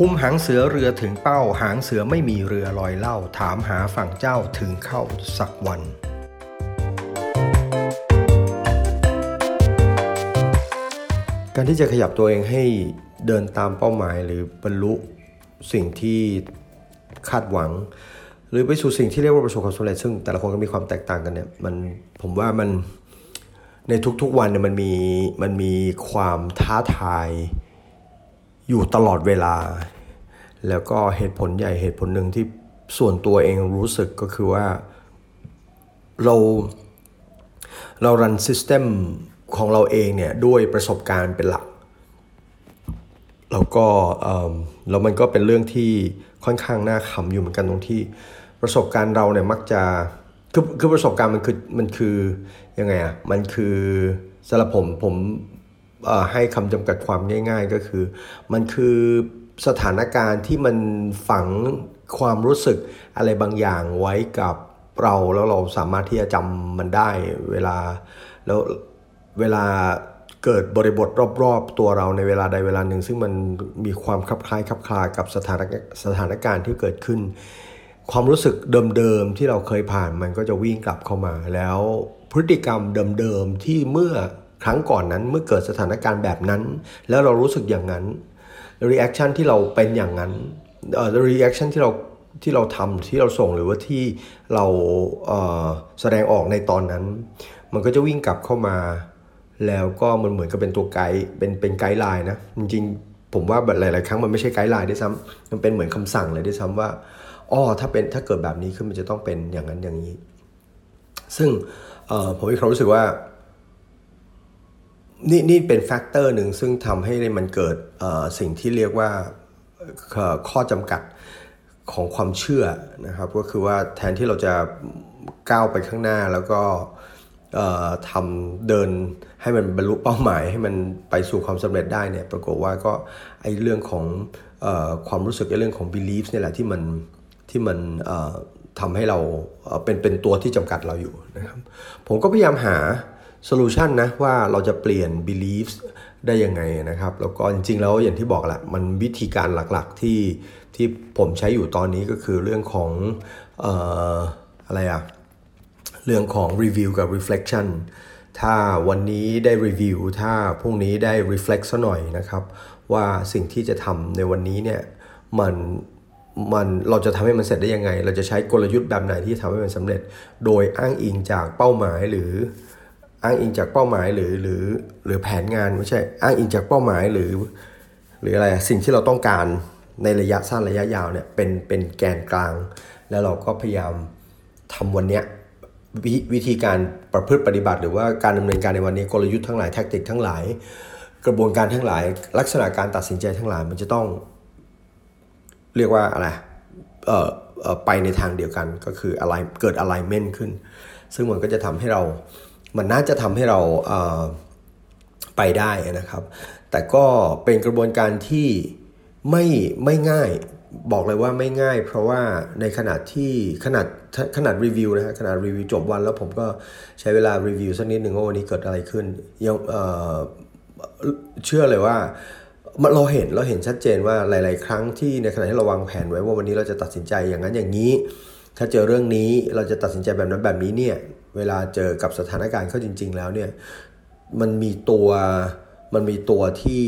คุมหางเสือเรือถึงเป้า หางเสือไม่มีเรือลอยเล่า ถามหาฝั่งเจ้าถึงเข้าสักวันการที่จะขยับตัวเองให้เดินตามเป้าหมายหรือบรรลุสิ่งที่คาดหวัง หรือไปสู่สิ่งที่เรียกว่าประสบความสำเร็จซึ่งแต่ละคนก็มีความแตกต่างกันเนี่ยมันผมว่ามันในทุกๆวันเนี่ยมันมีมันมีความท้าทาย อยู่ตลอดเวลา แล้วก็เหตุผลใหญ่เหตุผลหนึ่งที่ส่วนตัวเองรู้สึกก็คือว่าเราเรารันซิสเต็มของเราเองเนี่ยด้วยประสบการณ์เป็นหลัก แล้วก็แล้วมันก็เป็นเรื่องที่ค่อนข้างน่าขำอยู่เหมือนกันตรงที่ประสบการณ์เราเนี่ยมักจะคือคือประสบการณ์มันคือมันคือยังไงอะมันคือสำหรับผมผม ให้คำจำกัดความง่าย ๆ ก็คือ มันคือสถานการณ์ที่มันฝังความรู้สึกอะไรบางอย่างไว้กับเราแล้วเราสามารถที่จะจำมันได้เวลาแล้วเวลาเกิดบริบทรอบๆ ตัวเราในเวลาใดเวลาหนึ่ง ซึ่งมันมีความคลับคล้ายคลับคลากับสถานสถานการณ์ที่เกิดขึ้น ความรู้สึกเดิมๆที่เราเคยผ่านมันก็จะวิ่งกลับเข้ามา แล้วพฤติกรรมเดิมๆที่เมื่อ ครั้งก่อนนั้นเมื่อเกิดสถานการณ์แบบนั้น แล้วเรารู้สึกอย่างนั้น reaction ที่เราเป็นอย่างนั้นเอ่อ reaction ที่เราที่เราทำที่เราส่งหรือว่าที่เราแสดงออกในตอนนั้น มันก็จะวิ่งกลับเข้ามา แล้วก็มันเหมือนกับเป็นตัวไกด์เป็นเป็น guideline นะจริงๆผมว่าหลาย ๆ ครั้งมันไม่ใช่ guideline ด้วยซ้ำมันเป็นเหมือนคำสั่งเลยด้วยซ้ำว่าอ๋อถ้าเป็นถ้าเกิดแบบนี้ขึ้นมันจะต้องเป็นอย่างนั้นอย่างนี้ ซึ่งผมมีความรู้สึกว่า นี่นี่เป็นแฟกเตอร์หนึ่งซึ่งทำให้มันเกิดสิ่งที่เรียกว่าข้อจำกัดของความเชื่อนะครับ ก็คือว่าแทนที่เราจะก้าวไปข้างหน้าแล้วก็ทำเดินให้มันบรรลุเป้าหมาย ให้มันไปสู่ความสำเร็จได้เนี่ยปรากฏว่าก็ไอเรื่องของอความรู้สึกไอเรื่องของ beliefs นี่ยแหละที่มันที่มันทำให้เราเป็นเป็นตัวที่จำกัดเราอยู่นะครับ ผมก็พยายามหา โซลูชันนะว่าเราจะเปลี่ยน beliefs ได้ยังไงนะครับ แล้วก็จริงๆแล้วอย่างที่บอกแหละมันวิธีการหลักๆที่ที่ผมใช้อยู่ตอนนี้ก็คือเรื่องของอออะไรอะเรื่องของ review กับ reflection ถ้าวันนี้ได้รีวิวถ้าพรุ่งนี้ได้ reflect ซะหน่อยนะครับ ว่าสิ่งที่จะทำในวันนี้เนี่ยมันมันเราจะทำให้มันเสร็จได้ยังไง เราจะใช้กลยุทธ์แบบไหนที่ทำให้มันสำเร็จ โดยอ้างอิงจากเป้าหมายหรือ อ้างอิงจากเป้าหมายหรือหรือหรือแผนงานไม่ใช่อ้างอิงจากเป้าหมายหรือ หรืออะไรสิ่งที่เราต้องการในระยะสั้นระยะยาวเนี่ยเป็นเป็นแกนกลาง แล้วเราก็พยายามทำวันเนี้ยววิธีการประพฤติปฏิบัติ หรือว่าการดำเนินการในวันนี้กลยุทธ์ทั้งหลายแทคติกทั้งหลาย กระบวนการทั้งหลาย ลักษณะการตัดสินใจทั้งหลายมันจะต้อง เรียกว่าอะไรเอ่อไปในทางเดียวกันก็คืออะไรเกิด alignment ขึ้น ซึ่งมันก็จะทำให้เรา มันน่าจะทำให้เราไปได้นะครับ แต่ก็เป็นกระบวนการที่ไม่ไม่ง่ายบอกเลยว่าไม่ง่าย เพราะว่าในขนาดที่ขนาดขนาดรีวิวนะฮะขนาดรีวิวจบวันแล้วผมก็ใช้เวลารีวิวสักนิดหนึ่งว่าวันนี้เกิดอะไรขึ้นยังเเชื่อเลยว่าเราเห็นเราเห็นชัดเจนว่าหลาย ๆ ครั้งที่ในขณะที่เราวางแผนไว้ว่าวันนี้เราจะตัดสินใจอย่างนั้นอย่างนี้ ถ้าเจอเรื่องนี้เราจะตัดสินใจแบบนั้นแบบนี้เนี่ย เวลาเจอกับสถานการณ์เข้าจริง ๆ แล้วเนี่ยมันมีตัวมันมีตัวที่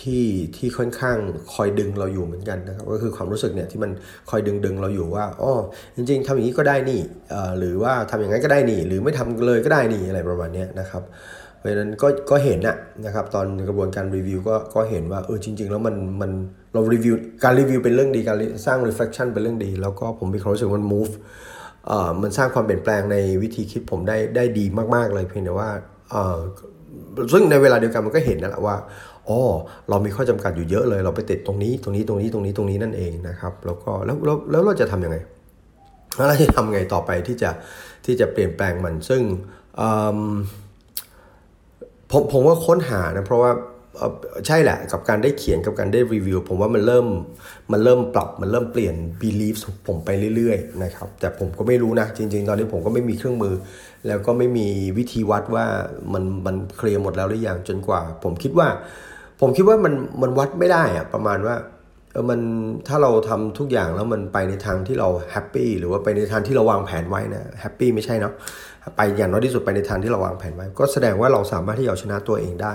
ที่ที่ค่อนข้างคอยดึงเราอยู่เหมือนกันนะครับก็คือความรู้สึกเนี่ยที่มันคอยดึงดึงเราอยู่ว่าอ๋อจริง ๆทำอย่างนี้ก็ได้นี่หรือว่าทำอย่างนั้นก็ได้นี่ หรือไม่ทำเลยก็ได้นี่อะไรประมาณนี้นะครับเพราะฉะนั้นก็ก็เห็นนะนะครับตอนกระบวนการรีวิวก็ก็เห็นว่าเออจริง ๆ แล้วมันมันเรารีวิวการรีวิวเป็นเรื่องดีการสร้าง reflection เป็นเรื่องดี แล้วก็ผมมีความรู้สึกมัน move มันสร้างความเปลี่ยนแปลงในวิธีคิดผมได้ได้ดีมาก ๆ เลยเพียงแต่ว่าซึ่งในเวลาเดียวกันมันก็เห็นนั่นแหละว่าอ๋อเรามีข้อจำกัดอยู่เยอะเลย เราไปติดตรงนี้ตรงนี้ตรงนี้ตรงนี้ตรงนี้นั่นเองนะครับแล้วก็แล้วแล้วแล้วเราจะทํำยังไงแล้วเราจะทำไงต่อไปที่จะที่จะเปลี่ยนแปลงมันซึ่งผมผมว่าค้นหานะเพราะว่า ใช่แหละ กับการได้เขียนกับการได้รีวิว ผมว่ามันเริ่มมันเริ่มปรับมันเริ่มเปลี่ยน belief ผมไปเรื่อยๆนะครับแต่ผมก็ไม่รู้นะ จริง ๆ ตอนนี้ผมก็ไม่มีเครื่องมือ แล้วก็ไม่มีวิธีวัดว่ามันมันเคลียร์หมดแล้วหรือยังจนกว่า ผมคิดว่า ผมคิดว่ามันมันวัดไม่ได้อะประมาณว่าเออมันถ้าเราทำทุกอย่างแล้วมันไปในทางที่เราแฮปปี้หรือว่าไปในทางที่เราวางแผนไว้นะแฮปปี้ไม่ใช่เนาะไปอย่างน้อยที่สุดไปในทางที่เราวางแผนไว้ ก็แสดงว่าเราสามารถที่จะชนะตัวเองได้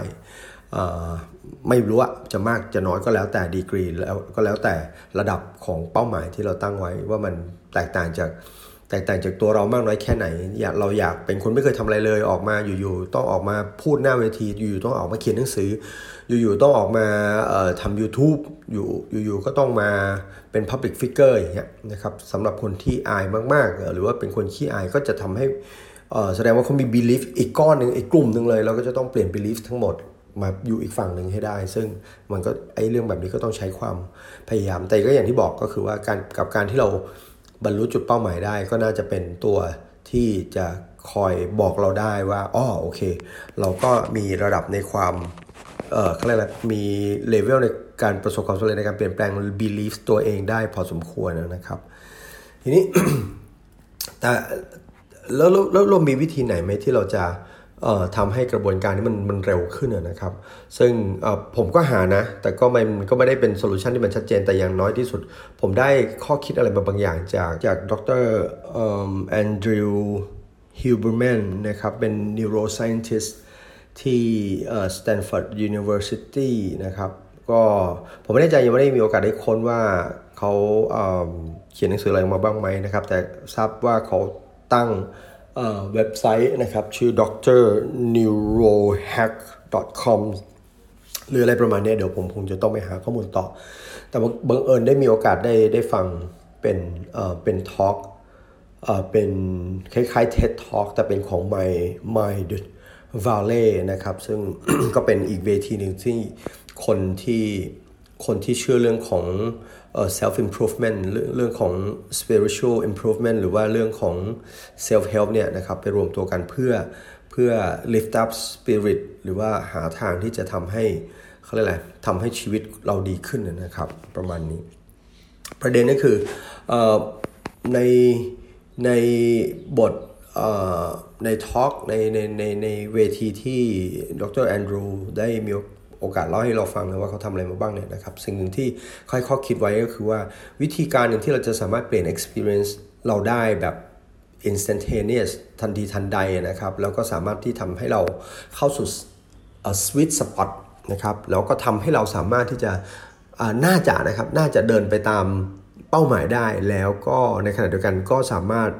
ไม่รู้ว่าจะมากจะน้อยก็แล้วแต่ดีกรีแล้วก็แล้วแต่ระดับของเป้าหมายที่เราตั้งไว้ว่ามันแตกต่างจากแตกต่างจากตัวเรามากน้อยแค่ไหนอยากเราอยากเป็นคนไม่เคยทำอะไรเลยออกมาอยู่ๆต้องออกมาพูดหน้าเวทีอยู่ๆต้องออกมาเขียนหนังสือ อยู่ๆต้องออกมาทำ YouTube อยู่อยู่ๆก็ต้องมาเป็น Public Figure อย่างเงี้ยนะครับสำหรับคนที่อายมากๆ หรือว่าเป็นคนขี้อายก็จะทำให้แสดงว่าเขามี belief อีกก้อนหนึ่งอีกกลุ่มหนึ่งเลย เราก็จะต้องเปลี่ยน belief ทั้งหมด มาอยู่อีกฝั่งหนึ่งให้ได้ ซึ่งมันก็ไอ้เรื่องแบบนี้ก็ต้องใช้ความพยายาม แต่ก็อย่างที่บอกก็คือว่าการกับการที่เราบรรลุจุดเป้าหมายได้ ก็น่าจะเป็นตัวที่จะคอยบอกเราได้ว่าอ๋อโอเค เราก็มีระดับในความเออเขาเรียกอะไรมีเลเวลในการประสบความสำเร็จในการเปลี่ยนแปลง belief ตัวเองได้พอสมควรนะครับ ทีนี้แต่แล้วแล้วเรามีวิธีไหนไหมที่เราจะ ทำให้กระบวนการนี้มันมันเร็วขึ้นนะครับ ซึ่งผมก็หานะ แต่ก็มันก็ไม่ได้เป็น solution ที่มันชัดเจนแต่อย่างน้อยที่สุด ผมได้ข้อคิดอะไรมาบางอย่างจากจากดรแอนดรูว์ฮิวเบอร์แมนนะครับ เป็น neuroscientist ที่ Stanford University นะครับ ก็ผมไม่แน่ใจยังไม่ได้มีโอกาสได้ค้นว่าเขาเขียนหนังสืออะไรมาบ้างไหมนะครับ แต่ทราบว่าเขาตั้ง เว็บไซต์นะครับ ชื่อ drneurohack.com หรืออะไรประมาณนี้เดี๋ยวผมคงจะต้องไปหาข้อมูลต่อ แต่บังเอิญได้มีโอกาสได้ได้ฟังเป็นเอ่อเป็นทอล์กเอ่อเป็นคล้ายๆ TED Talk แต่เป็นของ My Mind Valley นะครับ ซึ่งก็เป็นอีกเวทีหนึ่งที่คนที่ คนที่เชื่อเรื่องของ self improvement เรื่องของ spiritual improvement หรือว่าเรื่องของ self help เนี่ยนะครับไปรวมตัวกันเพื่อเพื่อ lift up spirit หรือว่าหาทางที่จะทำให้เขาเรียกอะไรทำให้ชีวิตเราดีขึ้นนะครับประมาณนี้ ประเด็นก็คือในในบทในทอล์กในในในในเวทีที่ดรแอนดรูได้มี โอกาสเล่าให้เราฟังนะว่าเขาทำอะไรมาบ้างเนี่ยนะครับ สิ่งหนึ่งที่ค่อยข้อคิดไว้ก็คือว่าวิธีการหนึ่งที่เราจะสามารถเปลี่ยน experience เราได้แบบ instantaneous ทันทีทันใดนะครับ แล้วก็สามารถที่ทำให้เราเข้าสู่ sweet spot นะครับ แล้วก็ทำให้เราสามารถที่จะน่าจะนะครับ น่าจะเดินไปตามเป้าหมายได้ แล้วก็ในขณะเดียวกันก็สามารถ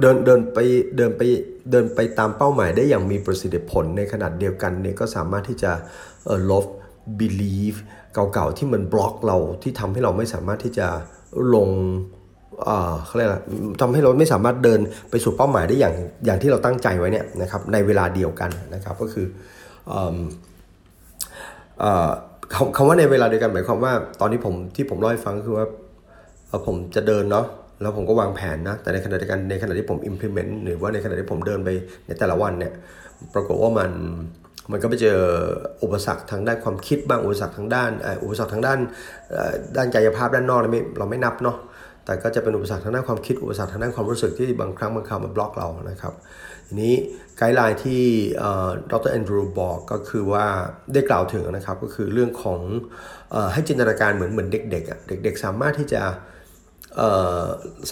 เดินเดินไปเดินไป เดินไปตามเป้าหมายได้อย่างมีประสิทธิผลในขนาดเดียวกันเนี่ยก็สามารถที่จะลบ belief เก่าๆที่มันบล็อกเราที่ทำให้เราไม่สามารถที่จะลงเขาเรียกอะไรทำให้เราไม่สามารถเดินไปสู่เป้าหมายได้อย่างอย่างที่เราตั้งใจไว้เนี่ยนะครับในเวลาเดียวกันนะครับก็คือคำว่าในเวลาเดียวกันหมายความว่า ตอนนี้ผมที่ผมเล่าให้ฟังคือว่าผมจะเดินเนาะ แล้วผมก็วางแผนนะ แต่ในขณะเดียวกันในขณะที่ผม implement หรือว่าในขณะที่ผมเดินไปในแต่ละวันเนี่ย ปรากฏว่ามันมันก็ไปเจออุปสรรคทางด้านความคิดบ้าง อุปสรรคทางด้านอุปสรรคทางด้านด้านกายภาพด้านนอกเราไม่เราไม่นับเนาะแต่ก็จะเป็นอุปสรรคทางด้านความคิดอุปสรรคทางด้านความรู้สึกที่บางครั้งบางคราวมันบล็อกเรานะครับทีนี้ไกด์ไลน์ที่ดรแอนดรูบอกก็คือว่าได้กล่าวถึงนะครับก็คือเรื่องของอให้จินตนาการเหมือนเหมือนเด็กๆอะเด็ก ๆ สามารถที่จะ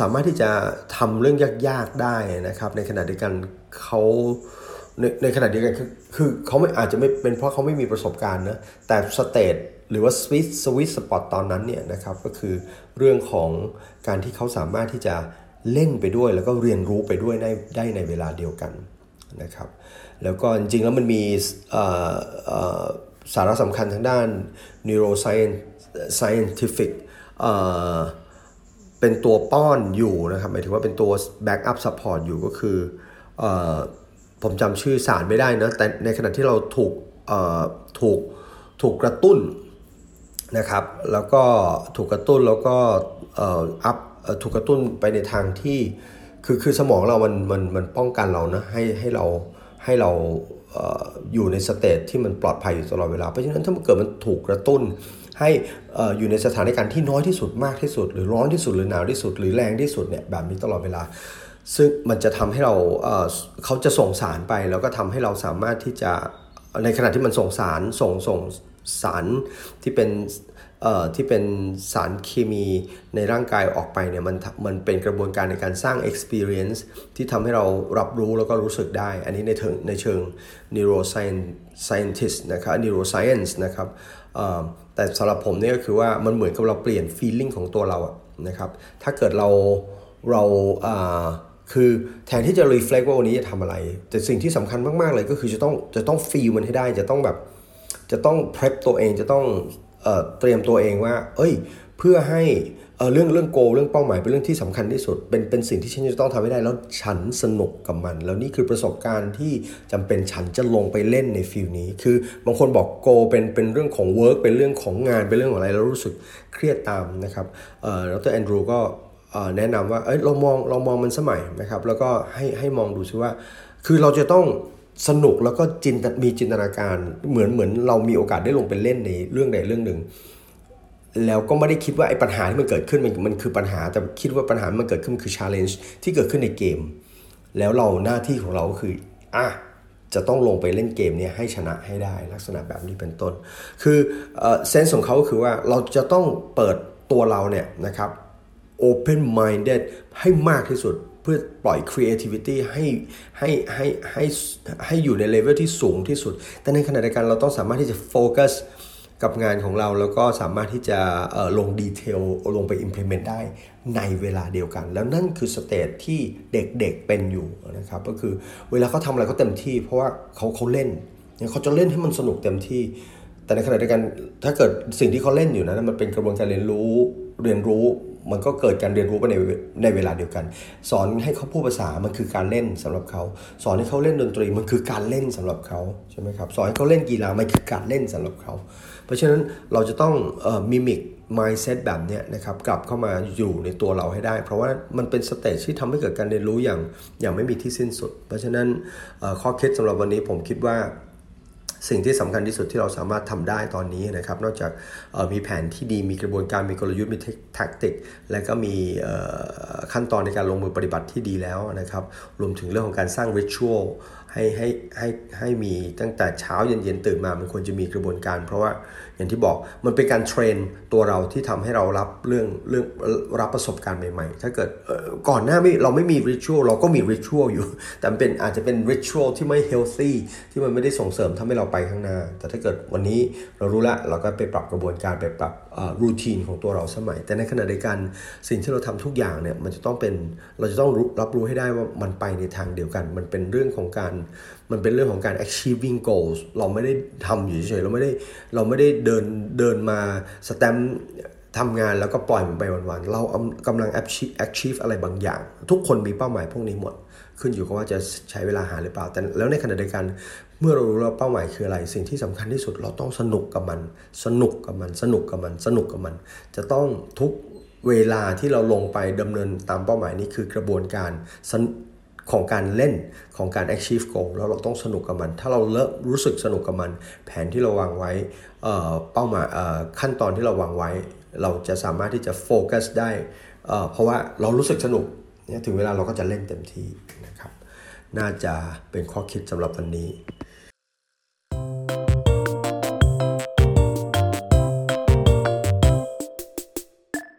สามารถที่จะทำเรื่องยากๆได้นะครับ ในขณะเดียวกันเขาในในขณะเดียวกันคือคือเขาไม่อาจจะไม่เป็นเพราะเขาไม่มีประสบการณ์นะแต่สเตทหรือว่าสวิตสวิตสปอตตอนนั้นเนี่ยนะครับก็คือเรื่องของการที่เขาสามารถที่จะเล่นไปด้วย แล้วก็เรียนรู้ไปด้วยได้ได้ในเวลาเดียวกันนะครับแล้วก็จริงๆแล้วมันมีสาระสำคัญทางด้าน neuroscience scientific เป็นตัวป้อนอยู่นะครับหมายถึงว่าเป็นตัว backup support อยู่ก็คืออผมจำชื่อสารไม่ได้นะ แต่ในขณะที่เราถูกถูกถูกกระตุ้นนะครับ แล้วก็ถูกกระตุ้นแล้วก็อัพถูกกระตุ้นไปในทางที่คือคือสมองเรามันมันมันป้องกันเรานะให้ให้เราให้เราอยู่ใน stage ที่มันปลอดภัยอยู่ตลอดเวลา เพราะฉะนั้นถ้ามันเกิดมันถูกกระตุ้น ให้อยู่ในสถานการณ์ที่น้อยที่สุดมากที่สุด หรือร้อนที่สุดหรือหนาวที่สุด หรือแรงที่สุดเนี่ยแบบนี้ตลอดเวลา ซึ่งมันจะทำให้เราเขาจะส่งสารไป แล้วก็ทำให้เราสามารถที่จะในขณะที่มันส่งสารส่งส่งสารที่เป็นเอ่อที่เป็นสารเคมีในร่างกายออกไปเนี่ยมันมันเป็นกระบวนการในการสร้าง experience ที่ทำให้เรารับรู้แล้วก็รู้สึกได้ อันนี้ในเชิงในเชิง neuroscientist นะครับ neuroscience นะครับ แต่สำหรับผมเนี่ยก็คือว่ามันเหมือนกับเราเปลี่ยน feeling ของตัวเราอะนะครับถ้าเกิดเราเราคือแทนที่จะ reflect ว่าวันนี้จะทำอะไร แต่สิ่งที่สำคัญมาก ๆ เลยก็คือจะต้องจะต้องฟีลมันให้ได้จะต้องแบบจะต้อง prep ตัวเองจะต้องเเตรียมตัวเองว่า เอ้ย เพื่อให้เรื่องเรื่อง goal เรื่องเป้าหมายเป็นเรื่องที่สำคัญที่สุด เป็นเป็นสิ่งที่ฉันจะต้องทำให้ได้แล้วฉันสนุกกับมัน แล้วนี่คือประสบการณ์ที่จำเป็นฉันจะลงไปเล่นใน field นี้ คือบางคนบอก goal เป็นเป็นเรื่องของ work เป็นเรื่องของงานเป็นเรื่องของอะไรแล้วรู้สึกเครียดตามนะครับเอ่อดรแอนดรูก็แนะนำว่าเอ้ยเรามองเรามองมันใหม่นะครับ แล้วก็ให้ให้มองดูซิว่า คือเราจะต้องสนุกแล้วก็จินมีจินตนาการเหมือนเหมือนเรามีโอกาสได้ลงไปเล่นในเรื่องใดเรื่องหนึ่ง แล้วก็ไม่ได้คิดว่าไอ้ปัญหาที่มันเกิดขึ้นมันมันคือปัญหา แต่คิดว่าปัญหามันเกิดขึ้นคือ challenge ที่เกิดขึ้นในเกม แล้วเราหน้าที่ของเราก็คืออะจะต้องลงไปเล่นเกมนี้ให้ชนะให้ได้ลักษณะแบบนี้เป็นต้น คือเซนส์ของเขาคือว่าเราจะต้องเปิดตัวเราเนี่ยนะครับ open minded ให้มากที่สุดเพื่อปล่อย creativity ให้ให้ให้ให้ให้อยู่ในเลเวลที่สูงที่สุด แต่ในขณะเดียวกันเราต้องสามารถที่จะโฟกัส กับงานของเราแล้วก็สามารถที่จะลง detail ลงไป implement ได้ในเวลาเดียวกัน แล้วนั่นคือ stage ที่เด็กๆเป็นอยู่นะครับก็คือเวลาเขาทำอะไรเขาเต็มที่ เพราะว่าเขาเขาเล่นเขาจะเล่นให้มันสนุกเต็มที่ แต่ในขณะเดียวกันถ้าเกิดสิ่งที่เขาเล่นอยู่นะมันเป็นกระบวนการเรียนรู้เรียนรู้มันก็เกิดการเรียนรู้ไปในในเวลาเดียวกัน สอนให้เขาพูดภาษามันคือการเล่นสำหรับเขา สอนให้เขาเล่นดนตรีมันคือการเล่นสำหรับเขาใช่ไหมครับสอนให้เขาเล่นกีฬามันคือการเล่นสำหรับเขา เพราะฉะนั้นเราจะต้องมิมิก mindset แบบนี้นะครับกลับเข้ามาอยู่ในตัวเราให้ได้ เพราะว่ามันเป็น stage ที่ทำให้เกิดการเรียนรู้อย่างอย่างไม่มีที่สิ้นสุด เพราะฉะนั้นข้อคิดสำหรับวันนี้ผมคิดว่าสิ่งที่สำคัญที่สุดที่เราสามารถทำได้ตอนนี้นะครับ นอกจากมีแผนที่ดีมีกระบวนการมีกลยุทธ์มี tactic และก็มีขั้นตอนในการลงมือปฏิบัติที่ดีแล้วนะครับ รวมถึงเรื่องของการสร้างริชวล ให้ให้ให้ให้มีตั้งแต่เช้าเย็นๆตื่นมา มันควรจะมีกระบวนการ เพราะว่าอย่างที่บอกมันเป็นการเทรนตัวเราที่ทำให้เรารับเรื่องเรื่องรับประสบการณ์ใหม่ๆ ถ้าเกิดก่อนหน้าไม่เราไม่มีริชวลเราก็มีริชวลอยู่ แต่เป็นอาจจะเป็นริชวลที่ไม่เฮลซี่ที่มันไม่ได้ส่งเสริมทำให้เราไปข้างหน้า แต่ถ้าเกิดวันนี้เรารู้ละเราก็ไปปรับกระบวนการไปปรับรูทีนของตัวเราสมัย แต่ในขณะเดียวกันสิ่งที่เราทำทุกอย่างเนี่ยมันจะต้องเป็นเราจะต้องรับรู้ให้ได้ว่ามันไปในทางเดียวกัน มันเป็นเรื่องของการมันเป็นเรื่องของการ achieving goals เราไม่ได้ทำอยู่เฉยเราไม่ได้เราไม่ได้เดินเดินมาสแตมทำงานแล้วก็ปล่อยมันไปวันๆเรากำลัง achieve อะไรบางอย่าง ทุกคนมีเป้าหมายพวกนี้หมด ขึ้นอยู่กับว่าจะใช้เวลาหาหรือเปล่า แต่แล้วในขณะเดียวกัน เมื่อเรารู้ว่าเป้าหมายคืออะไร สิ่งที่สำคัญที่สุดเราต้องสนุกกับมัน สนุกกับมัน สนุกกับมัน สนุกกับมัน จะต้องทุกเวลาที่เราลงไปดำเนินตามเป้าหมายนี้คือกระบวนการ ของการเล่นของการ achieve goal แล้วเราต้องสนุกกับมัน ถ้าเราเลิกรู้สึกสนุกกับมัน แผนที่เราวางไว้เป้าหมายขั้นตอนที่เราวางไว้ เราจะสามารถที่จะโฟกัสได้เพราะว่าเรารู้สึกสนุกถึงเวลาเราก็จะเล่นเต็มที่นะครับน่าจะเป็นข้อคิดสำหรับวันนี้